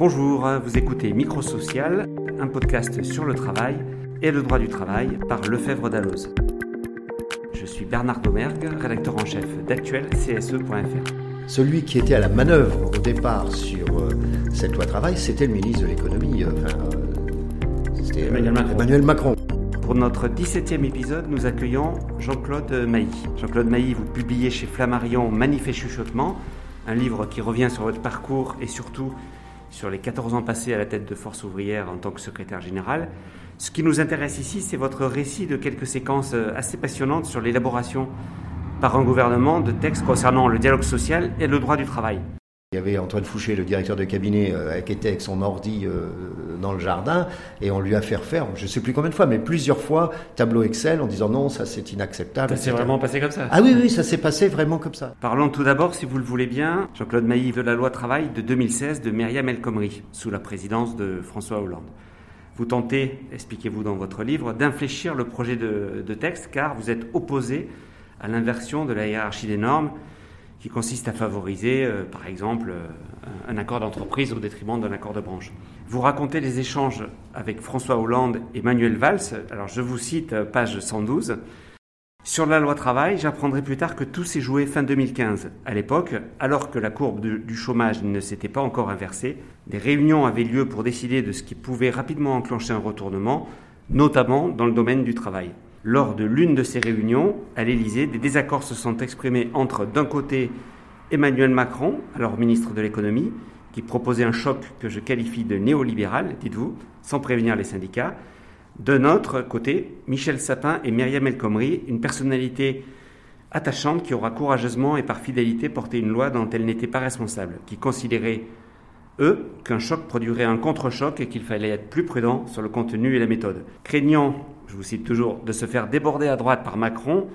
Bonjour, vous écoutez Microsocial, un podcast sur le travail et le droit du travail par Lefebvre Dalloz. Je suis Bernard Domergue, rédacteur en chef d'actuel CSE.fr. Celui qui était à la manœuvre au départ sur euh, cette loi travail, c'était le ministre de l'économie, euh, enfin, euh, c'était Emmanuel Macron. Emmanuel Macron. Pour notre 17e épisode, nous accueillons Jean-Claude Mailly. Jean-Claude Mailly, vous publiez chez Flammarion Manifeste Chuchotement, un livre qui revient sur votre parcours et surtout sur les 14 ans passés à la tête de Force ouvrière en tant que secrétaire général. Ce qui nous intéresse ici, c'est votre récit de quelques séquences euh, assez passionnantes sur l'élaboration par un gouvernement de textes concernant le dialogue social et le droit du travail. Il y avait Antoine Fouché, le directeur de cabinet, euh, qui était avec son ordi euh, dans le jardin, et on lui a fait refaire, je ne sais plus combien de fois, mais plusieurs fois, tableau Excel en disant non, ça c'est inacceptable. Ça s'est vraiment passé comme ça Ah oui, oui, ça s'est passé vraiment comme ça. Parlons tout d'abord, si vous le voulez bien, Jean-Claude Mailly de la loi travail de 2016 de Myriam El Khomri, sous la présidence de François Hollande. Vous tentez, expliquez-vous dans votre livre, d'infléchir le projet de, de texte car vous êtes opposé à l'inversion de la hiérarchie des normes qui consiste à favoriser, euh, par exemple, euh, un accord d'entreprise au détriment d'un accord de branche. Vous racontez les échanges avec François Hollande et Manuel Valls. Alors je vous cite euh, page 112. Sur la loi travail, j'apprendrai plus tard que tout s'est joué fin 2015. À l'époque, alors que la courbe du chômage ne s'était pas encore inversée, des réunions avaient lieu pour décider de ce qui pouvait rapidement enclencher un retournement, notamment dans le domaine du travail. Lors de l'une de ces réunions, à l'Élysée, des désaccords se sont exprimés entre, d'un côté, Emmanuel Macron, alors ministre de l'économie, qui proposait un choc que je qualifie de néolibéral, dites-vous, sans prévenir les syndicats. D'un autre côté, Michel Sapin et Myriam El Khomri, une personnalité attachante qui aura courageusement et par fidélité porté une loi dont elle n'était pas responsable, qui considérait, eux, qu'un choc produirait un contre-choc et qu'il fallait être plus prudent sur le contenu et la méthode. Craignant, je vous cite toujours, de se faire déborder à droite par Macron,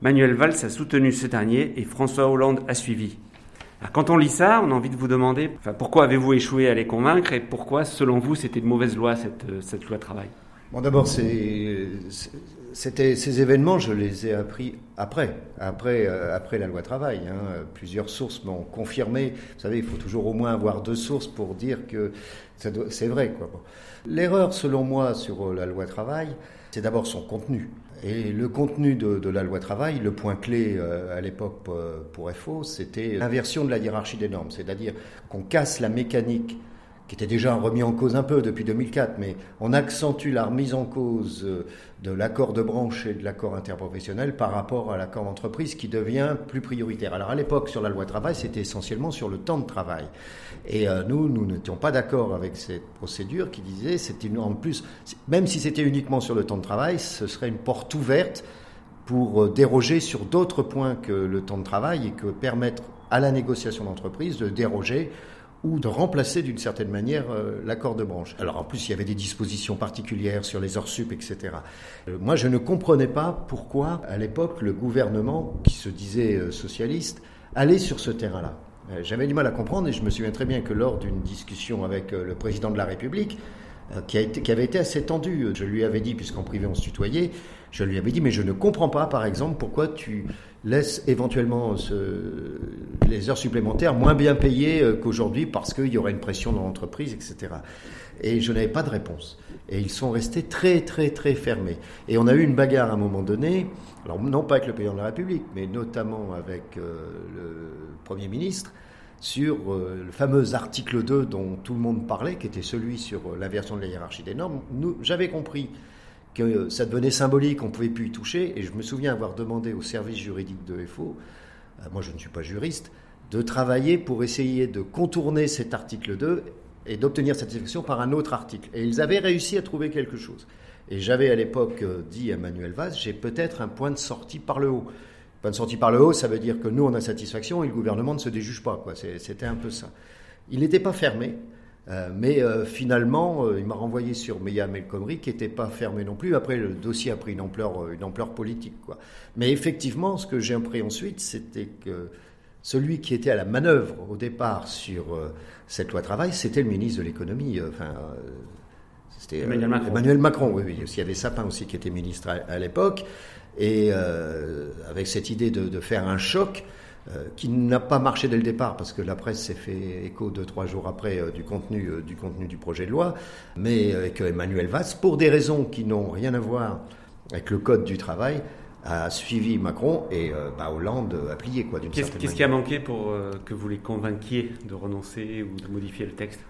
Manuel Valls a soutenu ce dernier et François Hollande a suivi. Alors, quand on lit ça, on a envie de vous demander pourquoi avez-vous échoué à les convaincre et pourquoi, selon vous, c'était une mauvaise loi, cette, euh, cette loi travail? Bon, d'abord, ces événements, je les ai appris après, après, euh, après la loi travail. hein. Plusieurs sources m'ont confirmé. Vous savez, il faut toujours au moins avoir deux sources pour dire que c'est vrai. L'erreur, selon moi, sur euh, la loi travail, c'est d'abord son contenu. Et le contenu de, la loi travail, le point clé euh, à l'époque euh, pour FO, c'était l'inversion de la hiérarchie des normes, c'est-à-dire qu'on casse la mécanique qui était déjà remis en cause un peu depuis 2004, mais on accentue la remise en cause euh, de l'accord de branche et de l'accord interprofessionnel par rapport à l'accord d'entreprise qui devient plus prioritaire. Alors à l'époque, sur la loi travail, c'était essentiellement sur le temps de travail. Et euh, nous, nous n'étions pas d'accord avec cette procédure qui disait, une, en plus, même si c'était uniquement sur le temps de travail, ce serait une porte ouverte pour euh, déroger sur d'autres points que le temps de travail et que permettre à la négociation d'entreprise de déroger ou de remplacer d'une certaine manière euh, l'accord de branche. Alors en plus, il y avait des dispositions particulières sur les heures sup, etc. Euh, moi, je ne comprenais pas pourquoi, à l'époque, le gouvernement, qui se disait euh, socialiste, allait sur ce terrain-là. J'avais du mal à comprendre et je me souviens très bien que lors d'une discussion avec le président de la République, qui, avait été assez tendue, je lui avais dit, puisqu'en privé on se tutoyait, je lui avais dit, mais je ne comprends pas, par exemple, pourquoi tu laisses éventuellement ce- les heures supplémentaires moins bien payées euh, qu'aujourd'hui parce qu'il y aurait une pression dans l'entreprise, etc. Et je n'avais pas de réponse. Et ils sont restés très, très, très fermés. Et on a eu une bagarre à un moment donné, alors non pas avec le président de la République, mais notamment avec euh, le Premier ministre, sur euh, le fameux article 2 dont tout le monde parlait, qui était celui sur euh, l'inversion de la hiérarchie des normes. J'avais compris que ça devenait symbolique, on ne pouvait plus y toucher, et je me souviens avoir demandé au service juridique de FO, euh, moi je ne suis pas juriste, de travailler pour essayer de contourner cet article 2 et d'obtenir satisfaction par un autre article. Et ils avaient réussi à trouver quelque chose. Et j'avais à l'époque euh, dit à Manuel Valls, j'ai peut-être un point de sortie par le haut. Point de sortie par le haut, ça veut dire que nous, on a satisfaction et le gouvernement ne se déjuge pas. C'était un peu ça. Il n'était pas fermé, euh, mais euh, finalement, euh, il m'a renvoyé sur Myriam El Khomri, qui n'était pas fermé non plus. Après, le dossier a pris une ampleur, une ampleur politique. Quoi. Mais effectivement, ce que j'ai appris ensuite, c'était que celui qui était à la manœuvre au départ sur cette loi travail, c'était le ministre de l'économie. Enfin, c'était Emmanuel Macron. Emmanuel Macron, oui, oui. Il y avait Sapin aussi qui était ministre à, à l'époque. Et avec cette idée de, de faire un choc, qui n'a pas marché dès le départ parce que la presse s'est fait écho deux trois jours après du contenu du contenu du projet de loi, mais avec Emmanuel Valls pour des raisons qui n'ont rien à voir avec le code du travail a suivi Macron et bah, Hollande a plié quoi d'une certaine Qu'est-ce qui a manqué pour que vous les convainquiez de renoncer ou de modifier le texte?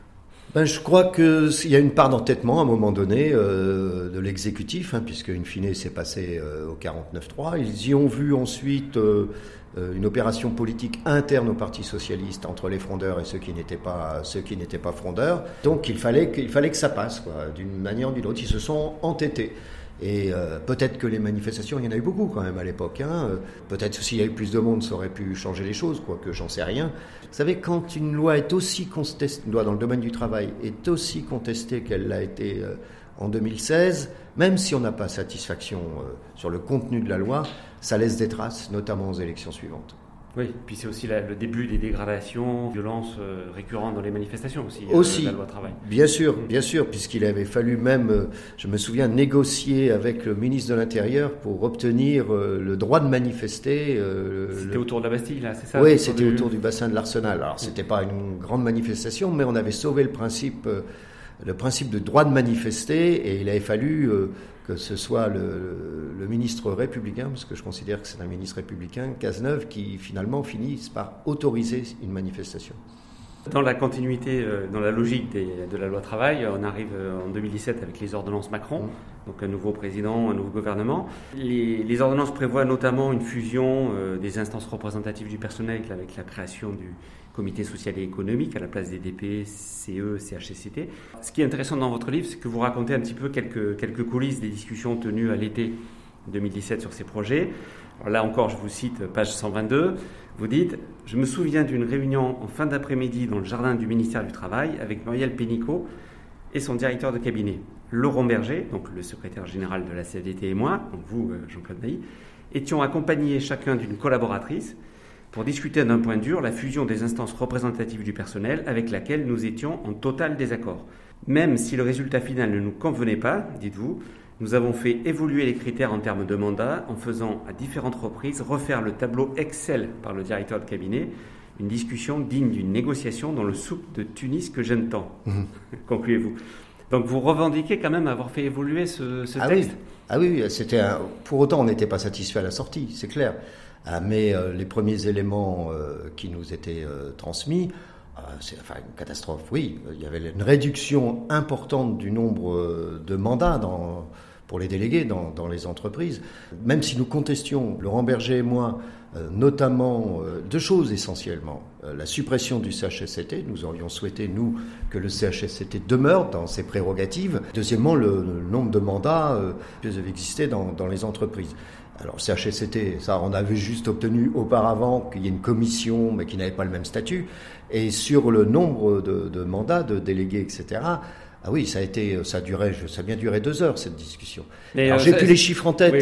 Ben, je crois qu'il y a une part d'entêtement à un moment donné euh, de l'exécutif, hein, puisque in fine c'est passé euh, au 49-3. Ils y ont vu ensuite euh, une opération politique interne au Parti socialiste entre les frondeurs et ceux qui n'étaient pas ceux qui n'étaient pas frondeurs. Donc il fallait qu'il fallait que ça passe, d'une manière ou d'une autre. Ils se sont entêtés. Et euh, peut-être que les manifestations, il y en a eu beaucoup quand même à l'époque. Hein. Euh, peut-être s'il y a eu plus de monde, ça aurait pu changer les choses, quoique j'en sais rien. Vous savez, quand une loi est aussi contestée, une loi dans le domaine du travail est aussi contestée qu'elle l'a été euh, en 2016, même si on n'a pas satisfaction sur le contenu de la loi, ça laisse des traces, notamment aux élections suivantes. Oui, puis c'est aussi le début des dégradations, violences euh, récurrentes dans les manifestations aussi. Euh, aussi, la loi travail. bien sûr, bien sûr, puisqu'il avait fallu même, euh, je me souviens, négocier avec le ministre de l'Intérieur pour obtenir le droit de manifester. c'était autour de la Bastille, là, c'est ça Oui, c'était autour du bassin de l'Arsenal. Alors, c'était pas une grande manifestation, mais on avait sauvé le principe, le principe de droit de manifester, et il avait fallu que ce soit le, ministre républicain, parce que je considère que c'est un ministre républicain, Cazeneuve, qui finalement finisse par autoriser une manifestation. Dans la continuité, euh, dans la logique de la loi travail, on arrive euh, en 2017 avec les ordonnances Macron, mmh. donc un nouveau président, un nouveau gouvernement. Les, ordonnances prévoient notamment une fusion euh, des instances représentatives du personnel avec la création du comité social et économique à la place des DP, CE, CHCCT. Ce qui est intéressant dans votre livre, c'est que vous racontez un petit peu quelques, quelques coulisses des discussions tenues à l'été 2017 sur ces projets. Là encore, je vous cite page 122. Vous dites Je me souviens d'une réunion en fin d'après-midi dans le jardin du ministère du Travail avec Muriel Pénicaud et son directeur de cabinet, Laurent Berger, donc le secrétaire général de la CFDT et moi, donc vous, euh, Jean-Claude Bailly, étions accompagnés chacun d'une collaboratrice pour discuter d'un point dur la fusion des instances représentatives du personnel avec laquelle nous étions en total désaccord. Même si le résultat final ne nous convenait pas, dites-vous, nous avons fait évoluer les critères en termes de mandat en faisant à différentes reprises refaire le tableau Excel par le directeur de cabinet, une discussion digne d'une négociation dans le soupe de Tunis que j'aime tant. Mmh. Concluez-vous. Donc vous revendiquez quand même avoir fait évoluer ce, ah texte? Oui. Ah oui, c'était pour autant on n'était pas satisfait à la sortie, c'est clair. Ah, mais euh, les premiers éléments euh, qui nous étaient euh, transmis, c'est enfin, une catastrophe, oui. Il y avait une réduction importante du nombre de mandats dans, pour les délégués dans, les entreprises. Même si nous contestions, Laurent Berger et moi, notamment deux choses essentiellement. la suppression du CHSCT, nous aurions souhaité, nous, que le CHSCT demeure dans ses prérogatives. Deuxièmement, le, nombre de mandats qui devaient exister dans, les entreprises. Alors CHSCT, ça on avait juste obtenu auparavant qu'il y ait une commission mais qui n'avait pas le même statut. Et sur le nombre de mandats, de délégués, etc., ah oui, ça a été, ça a duré, ça a bien duré deux heures cette discussion. Alors j'ai plus les chiffres en tête.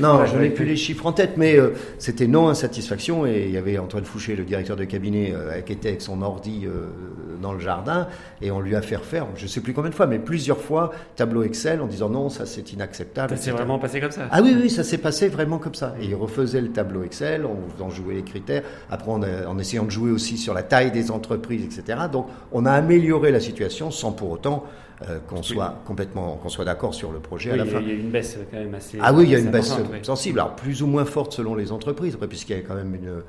non, je n'ai plus les chiffres en tête, mais euh, c'était non insatisfaction et il y avait Antoine Fouché, le directeur de cabinet, euh, qui était avec son ordi euh, dans le jardin et on lui a fait refaire, je ne sais plus combien de fois, mais plusieurs fois tableau Excel en disant non, ça c'est inacceptable. Ça s'est vraiment passé comme ça? Ah oui, oui, ça s'est passé vraiment comme ça. Et il refaisait le tableau Excel en faisant jouer les critères, après en essayant de jouer aussi sur la taille des entreprises, etc. Donc on a amélioré la situation sans pour autant euh, qu'on soit complètement, qu'on soit d'accord sur le projet à la fin. Il y a une baisse quand même assez. Ah oui, il y a une baisse sensible, alors plus ou moins forte selon les entreprises, puisqu'il y a quand même une.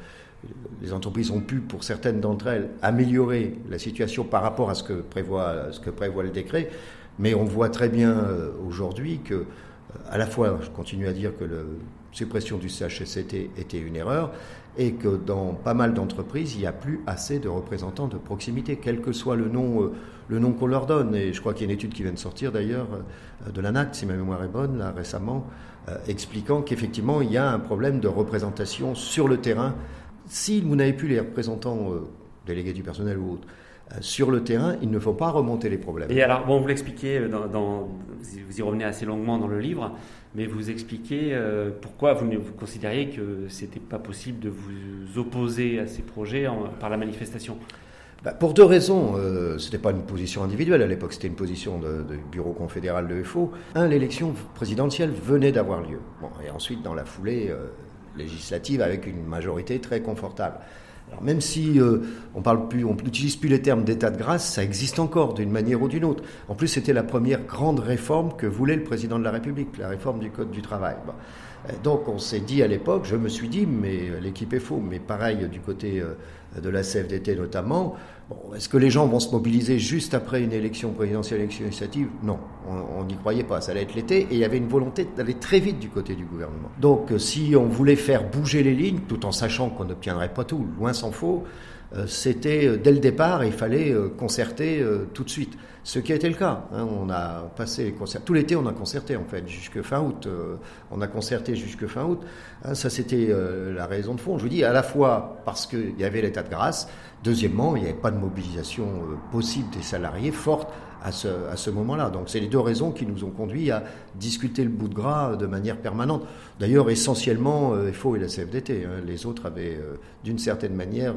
Les entreprises ont pu, pour certaines d'entre elles, améliorer la situation par rapport à ce que prévoit, ce que prévoit le décret. Mais on voit très bien euh, aujourd'hui que, euh, à la fois, je continue à dire que la suppression du CHSCT était une erreur, et que dans pas mal d'entreprises, il n'y a plus assez de représentants de proximité, quel que soit le nom, euh, le nom qu'on leur donne. Et je crois qu'il y a une étude qui vient de sortir d'ailleurs euh, de l'ANACT, si ma mémoire est bonne, là récemment, euh, expliquant qu'effectivement il y a un problème de représentation sur le terrain. Si vous n'avez plus les représentants délégués du personnel ou autres, sur le terrain, il ne faut pas remonter les problèmes. Et alors, bon, vous l'expliquez, dans, vous y revenez assez longuement dans le livre, mais vous expliquez euh, pourquoi vous, vous considériez que c'était pas possible de vous opposer à ces projets par la manifestation? Bah, pour deux raisons. Euh, ce n'était pas une position individuelle à l'époque, c'était une position du bureau confédéral de FO. Un, l'élection présidentielle venait d'avoir lieu. Bon, et ensuite, dans la foulée, euh, législatives avec une majorité très confortable. Même si euh, on parle plus, on n'utilise plus les termes d'état de grâce, ça existe encore d'une manière ou d'une autre. En plus, c'était la première grande réforme que voulait le président de la République, la réforme du code du travail. Donc on s'est dit à l'époque, je me suis dit, mais l'équipe est faux, mais pareil du côté euh, de la CFDT notamment, est-ce que les gens vont se mobiliser juste après une élection présidentielle, élection législative? Non, on n'y croyait pas. Ça allait être l'été et il y avait une volonté d'aller très vite du côté du gouvernement. Donc, euh, si on voulait faire bouger les lignes, tout en sachant qu'on n'obtiendrait pas tout, loin s'en faut, euh, c'était euh, dès le départ, il fallait concerter tout de suite. Ce qui a été le cas. Hein. on a passé les concerts. Tout l'été, on a concerté, en fait, jusque fin août. on a concerté jusque fin août. Hein. ça, c'était la raison de fond. Je vous dis, à la fois parce qu'il y avait l'état de grâce, Deuxièmement, il n'y avait pas de mobilisation euh, possible des salariés forte à ce, à ce moment-là. Donc c'est les deux raisons qui nous ont conduit à discuter le bout de gras de manière permanente. D'ailleurs, essentiellement, euh, FO et la CFDT. Hein. les autres avaient, euh, d'une certaine manière,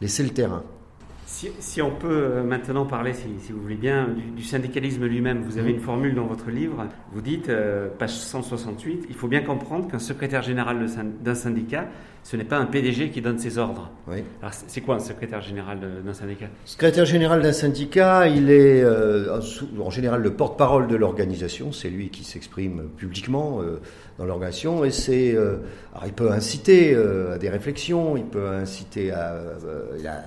laissé le terrain. Si, on peut euh, maintenant parler, si, vous voulez bien, du, syndicalisme lui-même, vous avez une formule dans votre livre, vous dites, euh, page 168, il faut bien comprendre qu'un secrétaire général d'un syndicat, ce n'est pas un PDG qui donne ses ordres. Oui. Alors c'est quoi un secrétaire général d'un syndicat? Secrétaire général d'un syndicat, il est euh, en général le porte-parole de l'organisation, c'est lui qui s'exprime publiquement dans l'organisation et c'est euh, il peut inciter euh, à des réflexions, il peut inciter à, euh,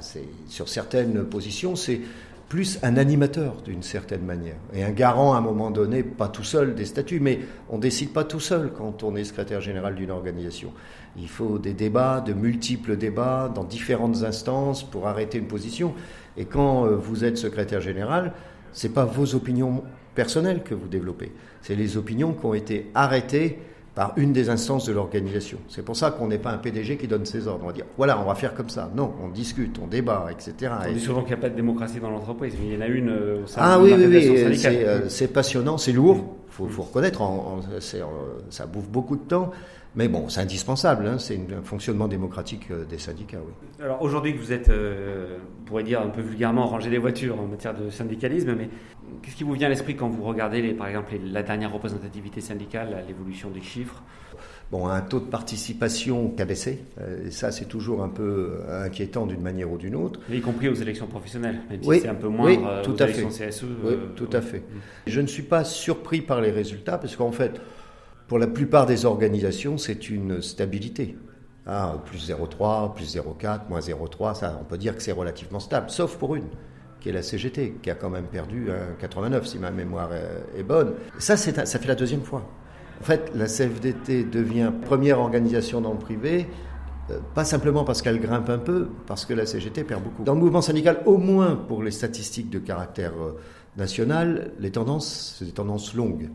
sur certaines positions, c'est plus un animateur d'une certaine manière et un garant à un moment donné, pas tout seul des statuts, mais on décide pas tout seul quand on est secrétaire général d'une organisation. Il faut des débats, de multiples débats dans différentes instances pour arrêter une position. Et quand vous êtes secrétaire général, c'est pas vos opinions personnelles que vous développez, c'est les opinions qui ont été arrêtées par une des instances de l'organisation. C'est pour ça qu'on n'est pas un PDG qui donne ses ordres. On va dire, voilà, on va faire comme ça. Non, on discute, on débat, etc. On dit souvent qu'il n'y a pas de démocratie dans l'entreprise, mais il y en a une euh, au sein ah, oui, oui, oui, euh, c'est passionnant, c'est lourd, il faut, faut, reconnaître, ça bouffe beaucoup de temps. Mais bon, c'est indispensable, hein, c'est un fonctionnement démocratique euh, des syndicats. Oui. Alors aujourd'hui que vous êtes, on pourrait dire un peu vulgairement, rangé des voitures en matière de syndicalisme, mais Qu'est-ce qui vous vient à l'esprit quand vous regardez, les, par exemple, la dernière représentativité syndicale, l'évolution des chiffres? Bon, un taux de participation qui a baissé, euh, et ça c'est toujours un peu euh, inquiétant d'une manière ou d'une autre. y compris aux élections professionnelles, même si c'est un peu moins oui, tout aux à élections fait. CSE. Oui, euh, tout à fait. Je ne suis pas surpris par les résultats, parce qu'en fait, pour la plupart des organisations, c'est une stabilité. Ah, plus 0,3, plus 0,4, moins 0,3, ça, on peut dire que c'est relativement stable, sauf pour une qui est la CGT, qui a quand même perdu 89, si ma mémoire est bonne. Ça, ça fait la deuxième fois. En fait, la CFDT devient première organisation dans le privé, euh, pas simplement parce qu'elle grimpe un peu, parce que la CGT perd beaucoup. Dans le mouvement syndical, au moins pour les statistiques de caractère euh, national, les tendances, c'est des tendances longues.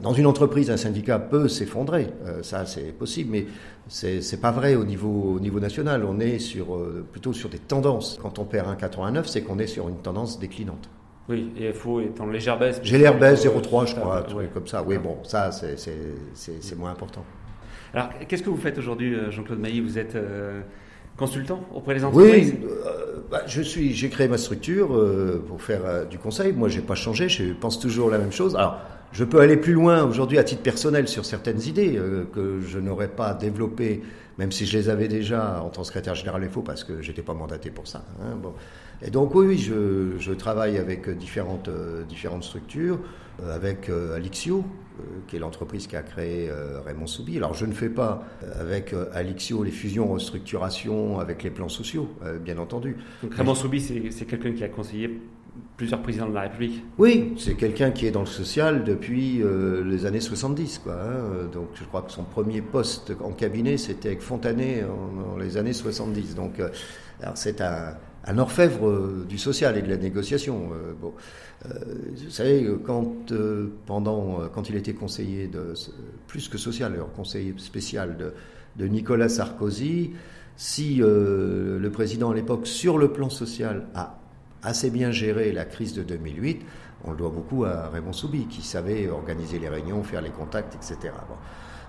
Dans une entreprise, un syndicat peut s'effondrer, euh, ça c'est possible, mais c'est pas vrai au niveau, au niveau national. On est sur, euh, plutôt sur des tendances. Quand on perd 1,89, c'est qu'on est sur une tendance déclinante. Oui, et FO est en légère baisse. J'ai l'air baisse, 0,3 je crois, comme ça. Oui, bon, ça c'est moins important. Alors, qu'est-ce que vous faites aujourd'hui, euh, Jean-Claude Mailly? Vous êtes consultant auprès des entreprises Oui, bah, je suis, j'ai créé ma structure pour faire du conseil. Moi, j'ai pas changé, je pense toujours la même chose. Alors, je peux aller plus loin aujourd'hui à titre personnel sur certaines idées euh, que je n'aurais pas développées, même si je les avais déjà en tant que secrétaire général FO, parce que j'étais pas mandaté pour ça. Hein, bon. Et donc oui, je, je, travaille avec différentes, euh, différentes structures, euh, avec Alixio, qui est l'entreprise qui a créé Raymond Soubi. Alors je ne fais pas avec Alixio les fusions, restructurations avec les plans sociaux, bien entendu. Donc Raymond Soubi, c'est quelqu'un qui a conseillé plusieurs présidents de la République. Oui, c'est quelqu'un qui est dans le social depuis euh, les années 70. Quoi, hein. Donc je crois que son premier poste en cabinet, c'était avec Fontanet en, les années 70. Donc euh, c'est un, un, orfèvre euh, du social et de la négociation. bon. vous savez, quand, pendant, quand il était conseiller, plus que social, alors conseiller spécial de, Nicolas Sarkozy, si le président à l'époque, sur le plan social, a assez bien géré la crise de 2008, on le doit beaucoup à Raymond Soubi, qui savait organiser les réunions, faire les contacts, etc.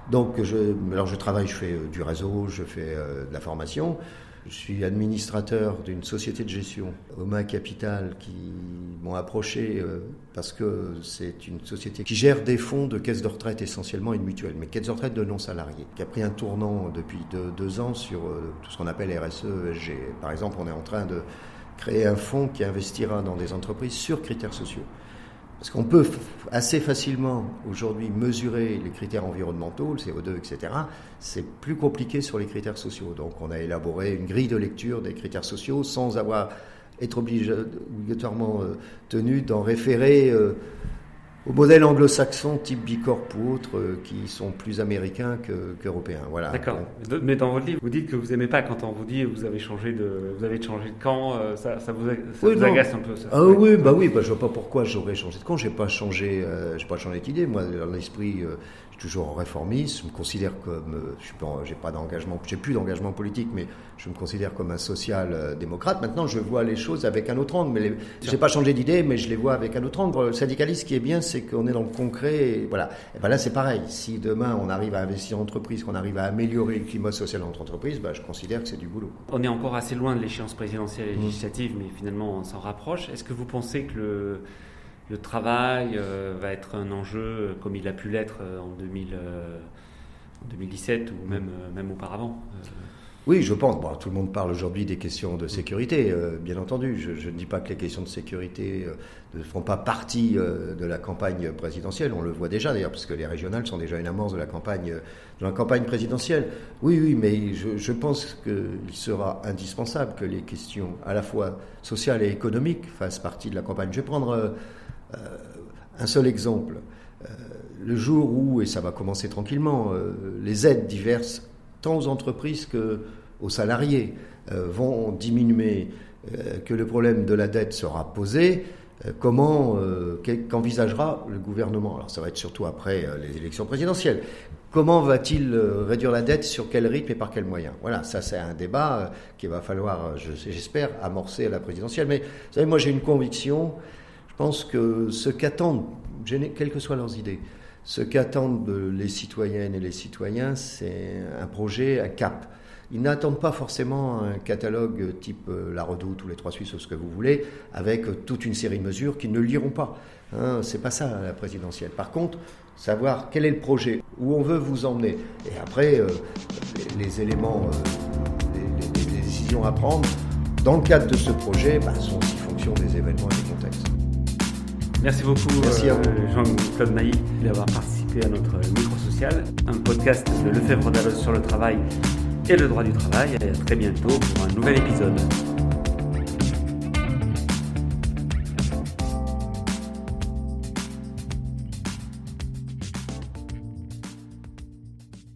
Donc, je, alors je travaille, je fais euh, du réseau, je fais euh, de la formation. Je suis administrateur d'une société de gestion, Oma Capital, qui m'ont approché euh, parce que c'est une société qui gère des fonds de caisses de retraite essentiellement une mutuelle, mais caisses de retraite de non-salariés, qui a pris un tournant depuis deux, ans sur euh, tout ce qu'on appelle RSE, ESG. Par exemple, on est en train de créer un fonds qui investira dans des entreprises sur critères sociaux. Parce qu'on peut assez facilement aujourd'hui mesurer les critères environnementaux, le CO2, etc. C'est plus compliqué sur les critères sociaux. Donc on a élaboré une grille de lecture des critères sociaux sans avoir être obligatoirement euh, tenu d'en référer euh, au modèle anglo-saxon type Bicorp ou autres euh, qui sont plus américains qu'européens. voilà. D'accord. Mais dans votre livre, vous dites que vous n'aimez pas quand on vous dit vous avez changé de, vous avez changé de camp. Euh, ça, ça vous, ça agace un peu ça. Ah oui, bah oui, bah, je vois pas pourquoi j'aurais changé de camp. J'ai pas changé, euh, j'ai pas changé d'idée. Moi, dans l'esprit, toujours réformiste. Je me considère comme, euh, je j'ai pas d'engagement, j'ai plus d'engagement politique, mais je me considère comme un social-démocrate. Maintenant, je vois les choses avec un autre angle. Mais je j'ai pas changé d'idée, mais je les vois avec un autre angle. Le syndicaliste, ce qui est bien, c'est qu'on est dans le concret. voilà. Et ben là, c'est pareil. Si demain on arrive à investir en entreprise, qu'on arrive à améliorer le climat social entre entreprises, ben, je considère que c'est du boulot. On est encore assez loin de l'échéance présidentielle et mmh. législative, mais finalement, on s'en rapproche. Est-ce que vous pensez que le le travail euh, va être un enjeu euh, comme il a pu l'être euh, en, 2017 ou même, même auparavant. Oui, je pense. Tout le monde parle aujourd'hui des questions de sécurité, bien entendu. Je, ne dis pas que les questions de sécurité ne font pas partie de la campagne présidentielle. On le voit déjà d'ailleurs, parce que les régionales sont déjà une amorce de la campagne, de la campagne présidentielle. Oui, oui, mais je, je pense qu'il sera indispensable que les questions à la fois sociales et économiques fassent partie de la campagne. Je vais prendre un seul exemple. Euh, le jour où, et ça va commencer tranquillement, euh, les aides diverses, tant aux entreprises qu'aux salariés, vont diminuer, que le problème de la dette sera posé, comment, qu'envisagera le gouvernement? Alors ça va être surtout après les élections présidentielles. Comment va-t-il réduire la dette Sur quel rythme et par quels moyens Voilà, ça c'est un débat qu'il va falloir, j'espère, amorcer à la présidentielle. Mais vous savez, moi j'ai une conviction, je pense que ce qu'attendent, quelles que soient leurs idées, ce qu'attendent les citoyennes et les citoyens, c'est un projet, un cap. Ils n'attendent pas forcément un catalogue type euh, La Redoute ou Les Trois Suisses ou ce que vous voulez, avec toute une série de mesures qu'ils ne liront pas. Hein, c'est pas ça la présidentielle. Par contre, savoir quel est le projet, où on veut vous emmener. Et après, euh, les, éléments, euh, les, décisions à prendre, dans le cadre de ce projet, bah, sont aussi fonction des événements et des contextes. Merci beaucoup euh, Jean-Claude Mailly d'avoir participé à notre micro social, un podcast de Lefebvre d'Allos sur le travail et le droit du travail. Et à très bientôt pour un nouvel épisode.